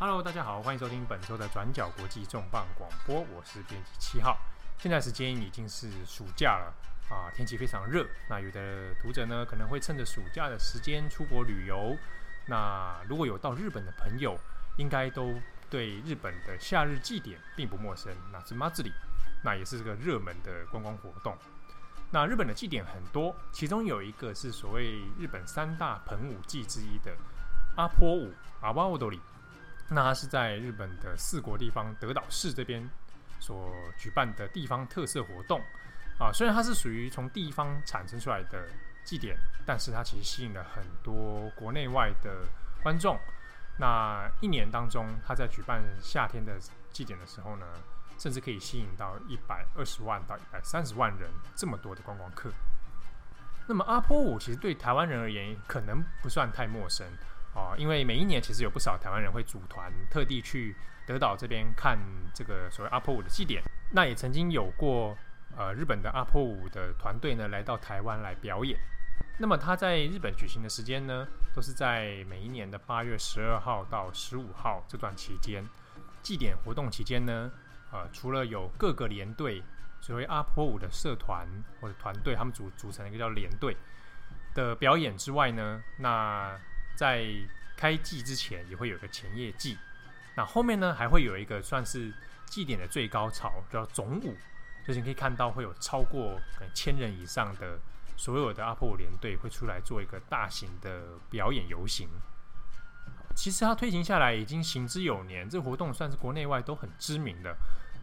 Hello，大家好，欢迎收听本周的转角国际重磅广播，我是编辑七号。现在时间已经是暑假了啊，天气非常热。那有的读者呢，可能会趁着暑假的时间出国旅游。那如果有到日本的朋友，应该都对日本的夏日祭典并不陌生，那是 Matsuri，那也是这个热门的观光活动。那日本的祭典很多，其中有一个是所谓日本三大盆舞祭之一的阿波舞阿波踊り。那它是在日本的四国地方德岛市这边所举办的地方特色活动啊，虽然它是属于从地方产生出来的祭典，但是它其实吸引了很多国内外的观众。那一年当中，它在举办夏天的祭典的时候呢，甚至可以吸引到一百二十万到一百三十万人这么多的观光客。那么阿波舞其实对台湾人而言可能不算太陌生啊，因为每一年其实有不少台湾人会组团特地去德岛这边看这个所谓阿波舞的祭典。那也曾经有过呃日本的阿波舞的团队呢来到台湾来表演。那么他在日本举行的时间呢，都是在每一年的八月十二号到十五号这段期间。祭典活动期间呢。呃，除了有各个连队，所谓阿波舞的社团或者团队，他们组组成一个叫连队的表演之外呢，那在开祭之前也会有个前夜祭，那后面呢还会有一个算是祭典的最高潮，叫总舞，就是你可以看到会有超过千人以上的所有的阿波舞连队会出来做一个大型的表演游行。其实它推行下来已经行之有年，这个活动算是国内外都很知名的。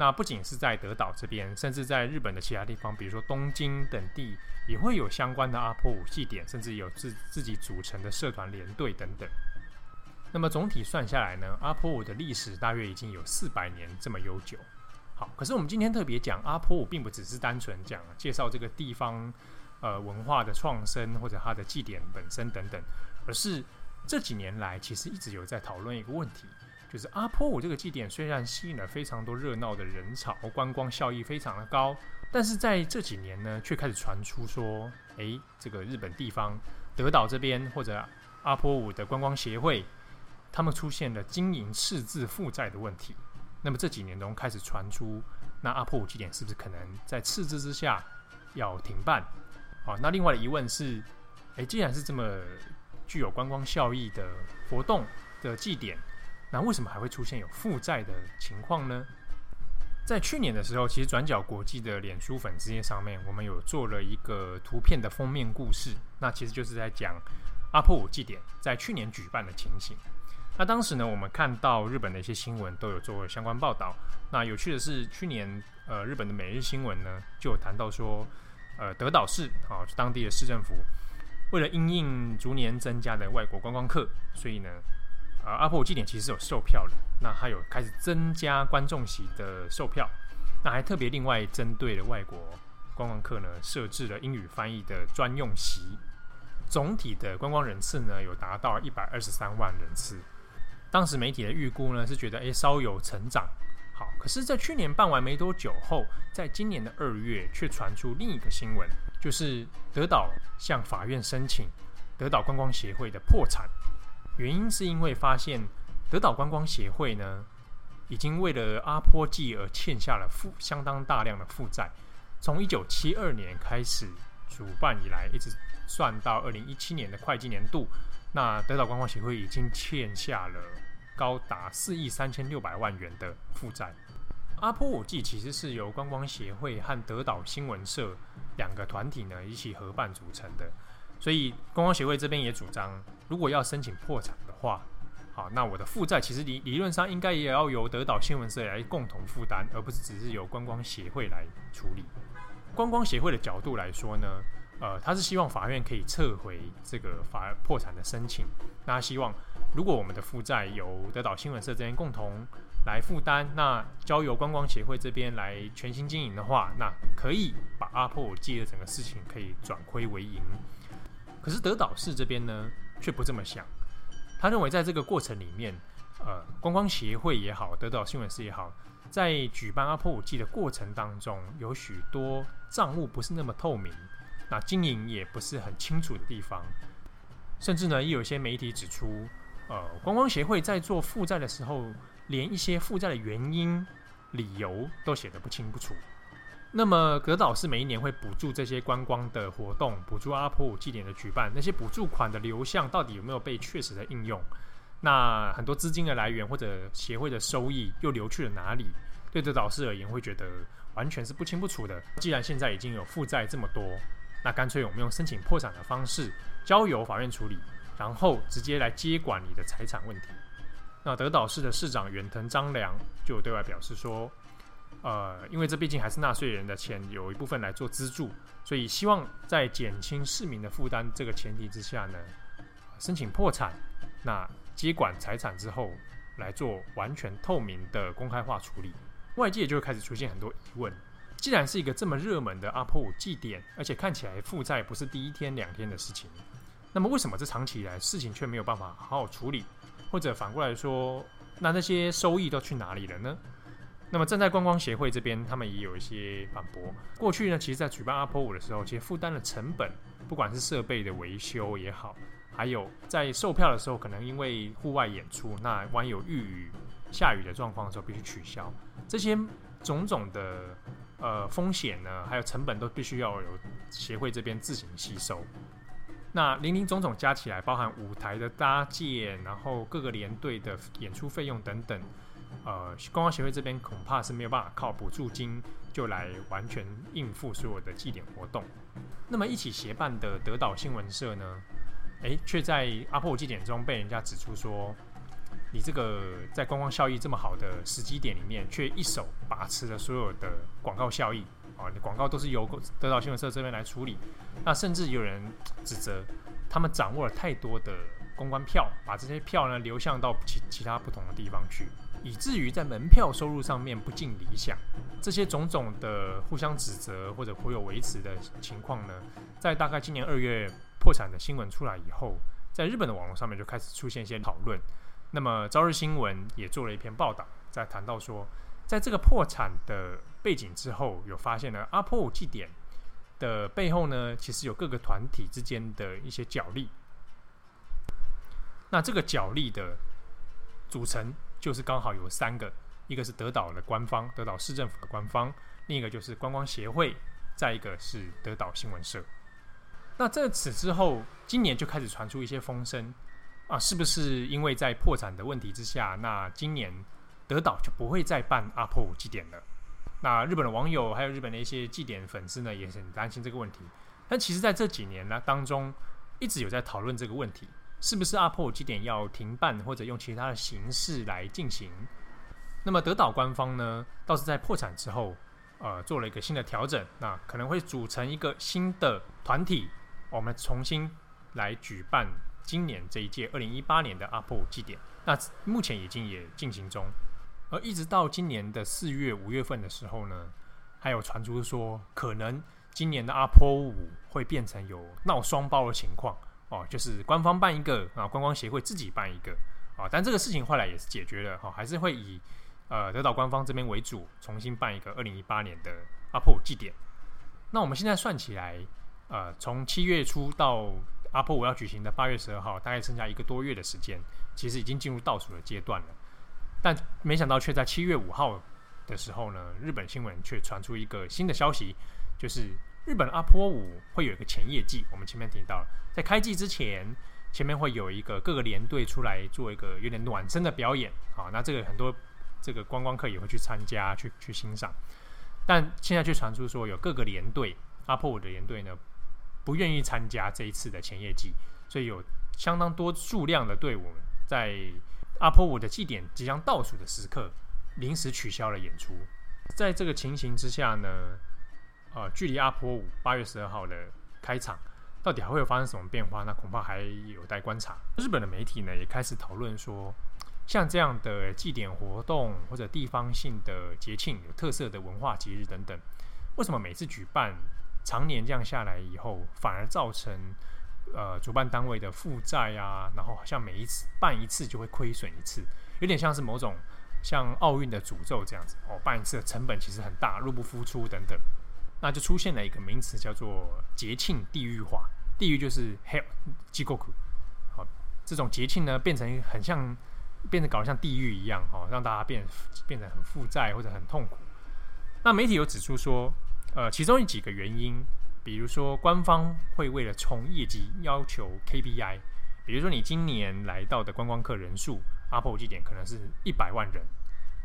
那不仅是在德岛这边，甚至在日本的其他地方，比如说东京等地，也会有相关的阿波舞祭典，甚至有自自己组成的社团连队等等。那么总体算下来呢，阿波舞的历史大约已经有四百年这么悠久。好，可是我们今天特别讲阿波舞，并不只是单纯讲介绍这个地方呃文化的创生或者它的祭典本身等等，而是。这几年来，其实一直有在讨论一个问题，就是阿波舞这个祭典虽然吸引了非常多热闹的人潮，观光效益非常的高，但是在这几年呢，却开始传出说，诶，这个日本地方德岛这边或者阿波舞的观光协会，他们出现了经营赤字负债的问题。那么这几年中开始传出，那阿波舞祭典是不是可能在赤字之下要停办？好，那另外的疑问是，诶，既然是这么。具有观光效益的活动的祭典，那为什么还会出现有负债的情况呢？在去年的时候，其实转角国际的脸书粉丝页上面，我们有做了一个图片的封面故事，那其实就是在讲阿波舞祭典在去年举办的情形。那当时呢，我们看到日本的一些新闻都有做相关报道。那有趣的是，去年呃日本的每日新闻呢就有谈到说，呃德岛市啊，当地的市政府。为了因应逐年增加的外国观光客，所以呢，呃，阿波祭典其实是有售票的。那还有开始增加观众席的售票，那还特别另外针对了外国观光客呢，设置了英语翻译的专用席。总体的观光人次呢，有达到一百二十三万人次。当时媒体的预估呢，是觉得诶稍有成长。好，可是，在去年办完没多久后，在今年的二月，却传出另一个新闻。就是德岛向法院申请德岛观光协会的破产，原因是因为发现德岛观光协会呢，已经为了阿波祭而欠下了负相当大量的负债，从一九七二年开始主办以来，一直算到二零一七年的会计年度，那德岛观光协会已经欠下了高达四亿三千六百万元的负债。阿波舞祭其实是由观光协会和德岛新闻社两个团体呢一起合办组成的，所以观光协会这边也主张，如果要申请破产的话，好，那我的负债其实理理论上应该也要由德岛新闻社来共同负担，而不是只是由观光协会来处理。观光协会的角度来说呢，呃，他是希望法院可以撤回这个法破产的申请，那希望如果我们的负债由德岛新闻社这边共同。来负担，那交由观光协会这边来全新经营的话，那可以把阿波舞祭的整个事情可以转亏为盈。可是德岛市这边呢，却不这么想。他认为在这个过程里面，呃，观光协会也好，德岛新闻社也好，在举办阿波舞祭的过程当中，有许多账务不是那么透明，那经营也不是很清楚的地方，甚至呢，也有些媒体指出。呃，观光协会在做负债的时候，连一些负债的原因、理由都写得不清不楚。那么，德岛是每一年会补助这些观光的活动，补助阿波舞祭典的举办，那些补助款的流向到底有没有被确实的应用？那很多资金的来源或者协会的收益又流去了哪里？对德岛市而言，会觉得完全是不清不楚的。既然现在已经有负债这么多，那干脆我们用申请破产的方式，交由法院处理，然后直接来接管你的财产问题。那德岛市的市长远藤张良就对外表示说，呃，因为这毕竟还是纳税人的钱，有一部分来做资助，所以希望在减轻市民的负担这个前提之下呢，申请破产，那接管财产之后来做完全透明的公开化处理。外界就会开始出现很多疑问：既然是一个这么热门的阿波舞祭典，而且看起来负债不是第一天两天的事情，那么为什么这长期以来事情却没有办法好好处理？或者反过来说，那那些收益都去哪里了呢？那么站在观光协会这边，他们也有一些反驳。过去呢，其实在举办阿波舞的时候，其实负担的成本，不管是设备的维修也好，还有在售票的时候，可能因为户外演出，那万一有遇雨。下雨的状况的时候必须取消，这些种种的呃风险呢，还有成本都必须要有协会这边自行吸收。那林林总总加起来，包含舞台的搭建，然后各个连队的演出费用等等，呃，观光协会这边恐怕是没有办法靠补助金就来完全应付所有的祭典活动。那么一起协办的德岛新闻社呢，诶，却在阿波祭典中被人家指出说。你这个在观光效益这么好的时机点里面，却一手把持了所有的广告效益啊！你广告都是由德岛新闻社这边来处理，那甚至有人指责他们掌握了太多的公关票，把这些票呢流向到其其他不同的地方去，以至于在门票收入上面不尽理想。这些种种的互相指责或者颇有维持的情况呢，在大概今年二月破产的新闻出来以后，在日本的网络上面就开始出现一些讨论。那么，朝日新闻也做了一篇报道，在谈到说，在这个破产的背景之后，有发现了阿波舞祭典的背后呢，其实有各个团体之间的一些角力。那这个角力的组成，就是刚好有三个，一个是德岛的官方，德岛市政府的官方；另一个就是观光协会；再一个是德岛新闻社。那在此之后，今年就开始传出一些风声。啊，是不是因为在破产的问题之下，那今年德岛就不会再办阿波舞祭典了？那日本的网友还有日本的一些祭典粉丝呢，也很担心这个问题。但其实，在这几年呢当中，一直有在讨论这个问题，是不是阿波舞祭典要停办，或者用其他的形式来进行？那么德岛官方呢，倒是在破产之后，呃，做了一个新的调整，那可能会组成一个新的团体，我们重新来举办。今年这一届二零一八年的阿波舞祭典，那目前已经也进行中，而一直到今年的四月五月份的时候呢，还有传出说，可能今年的阿波舞会变成有闹双包的情况哦，就是官方办一个啊，观光协会自己办一个啊，但这个事情后来也是解决了哈，还是会以呃德岛官方这边为主，重新办一个二零一八年的阿波舞祭典。那我们现在算起来，呃，从七月初到阿波五要举行的八月十二号，大概剩下一个多月的时间，其实已经进入倒数的阶段了。但没想到，却在七月五号的时候呢，日本新闻却传出一个新的消息，就是日本阿波舞会有一个前夜祭。我们前面提到，在开祭之前，前面会有一个各个连队出来做一个有点暖身的表演。好，那这个很多这个观光客也会去参加，去去欣赏。但现在却传出说，有各个连队阿波舞的连队呢，不愿意参加这一次的前夜祭，所以有相当多数量的队伍在阿波舞的祭典即将倒数的时刻，临时取消了演出。在这个情形之下呢，呃，距离阿波舞八月十二号的开场，到底还会有发生什么变化？那恐怕还有待观察。日本的媒体呢，也开始讨论说，像这样的祭典活动或者地方性的节庆、有特色的文化节日等等，为什么每次举办？常年这样下来以后，反而造成呃主办单位的负债啊，然后好像每一次办一次就会亏损一次，有点像是某种像奥运的诅咒这样子哦，办一次的成本其实很大，入不敷出等等，那就出现了一个名词叫做节庆地域化，地域就是 hell 地狱，好，这种节庆呢变成很像，变得搞得像地狱一样哦，让大家变变得很负债或者很痛苦。那媒体有指出说，呃，其中有几个原因，比如说官方会为了冲业绩要求 KPI，比如说你今年来到的观光客人数，阿波五祭典可能是一百万人。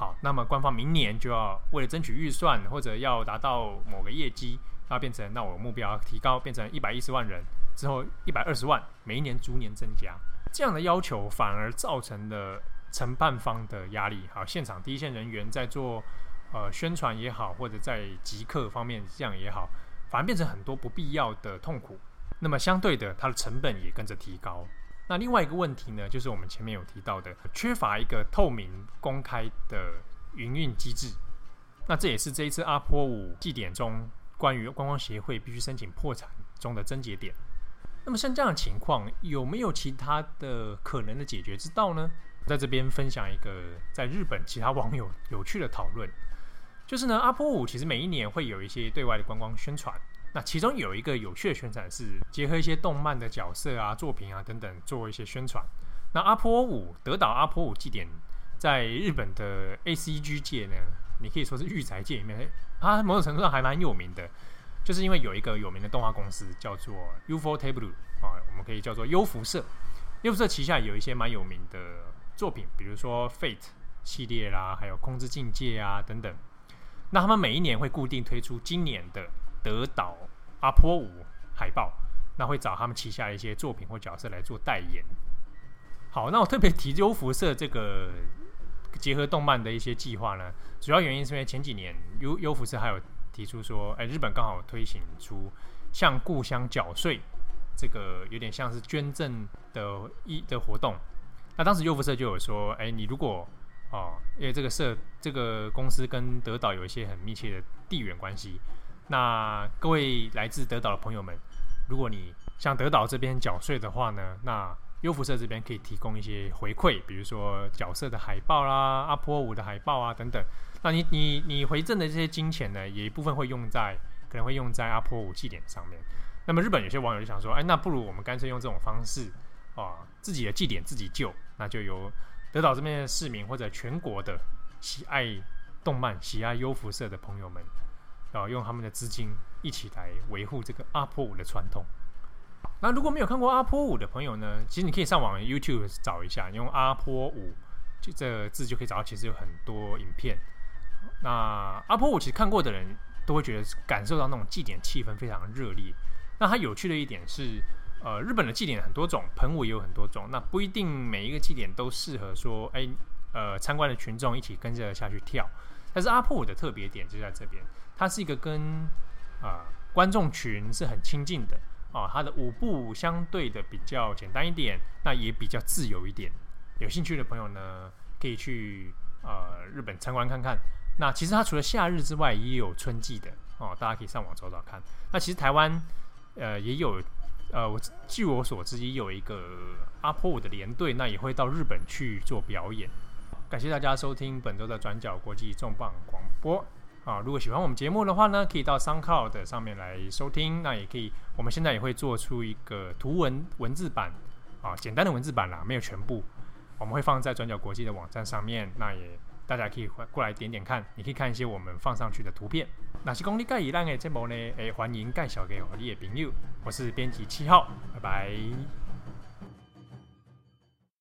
好，那么官方明年就要为了争取预算或者要达到某个业绩，那变成那我目标提高，变成一百一十万人之后一百二十万，每一年逐年增加，这样的要求反而造成了承办方的压力。好，现场第一线人员在做呃宣传也好，或者在集客方面这样也好，反而变成很多不必要的痛苦。那么相对的，它的成本也跟着提高。那另外一个问题呢，就是我们前面有提到的，缺乏一个透明公开的营运机制。那这也是这一次阿波五祭典中关于观光协会必须申请破产中的症结点。那么像这样的情况，有没有其他的可能的解决之道呢？在这边分享一个在日本其他网友有趣的讨论，就是呢，阿波五其实每一年会有一些对外的观光宣传。那其中有一个有趣的宣传是结合一些动漫的角色啊、作品啊等等做一些宣传。那阿波五德岛阿波五祭典在日本的 ACG 界呢，你可以说是御宅界里面，它某种程度上还蛮有名的，就是因为有一个有名的动画公司叫做 ufotable 啊，我们可以叫做优辐社。优辐社旗下有一些蛮有名的作品，比如说 Fate 系列啦，还有空之境界啊等等。那他们每一年会固定推出今年的。德岛阿波五海报，那会找他们旗下一些作品或角色来做代言。好，那我特别提优辐社这个结合动漫的一些计划呢，主要原因是因为前几年优优辐社还有提出说，哎，日本刚好推行出向故乡缴税这个有点像是捐赠的一的活动。那当时优辐社就有说，哎，你如果哦，因为这个社这个公司跟德岛有一些很密切的地缘关系。那各位来自德岛的朋友们，如果你向德岛这边缴税的话呢，那优辐社这边可以提供一些回馈，比如说角色的海报啦、阿波五的海报啊等等。那你你你回赠的这些金钱呢，也一部分会用在可能会用在阿波五祭典上面。那么日本有些网友就想说，哎，那不如我们干脆用这种方式啊，自己的祭典自己救，那就由德岛这边的市民或者全国的喜爱动漫、喜爱优辐社的朋友们。然后用他们的资金一起来维护这个阿波舞的传统。那如果没有看过阿波舞的朋友呢，其实你可以上网 YouTube 找一下，你用阿波舞就这个字就可以找到，其实有很多影片。那阿波舞其实看过的人都会觉得感受到那种祭典气氛非常热烈。那它有趣的一点是，呃，日本的祭典很多种，喷舞也有很多种，那不一定每一个祭典都适合说，哎，呃，参观的群众一起跟着下去跳。但是阿波舞的特别点就在这边。它是一个跟啊、观众群是很亲近的啊，它的舞步相对的比较简单一点，那也比较自由一点。有兴趣的朋友呢，可以去呃日本参观看看。那其实它除了夏日之外，也有春季的哦，大家可以上网找找看。那其实台湾呃也有呃，我据我所知也有一个阿波舞的连队，那也会到日本去做表演。感谢大家收听本周的转角国际重磅广播。啊，如果喜欢我们节目的话呢，可以到 s o u n c l o u d 上面来收听。那也可以，我们现在也会做出一个图文文字版，啊，简单的文字版啦，没有全部。我们会放在转角国际的网站上面，那也大家可以过来点点看。你可以看一些我们放上去的图片。那是公里盖以让的节目呢，诶，欢迎介绍给你的朋友。我是编辑七号，拜拜。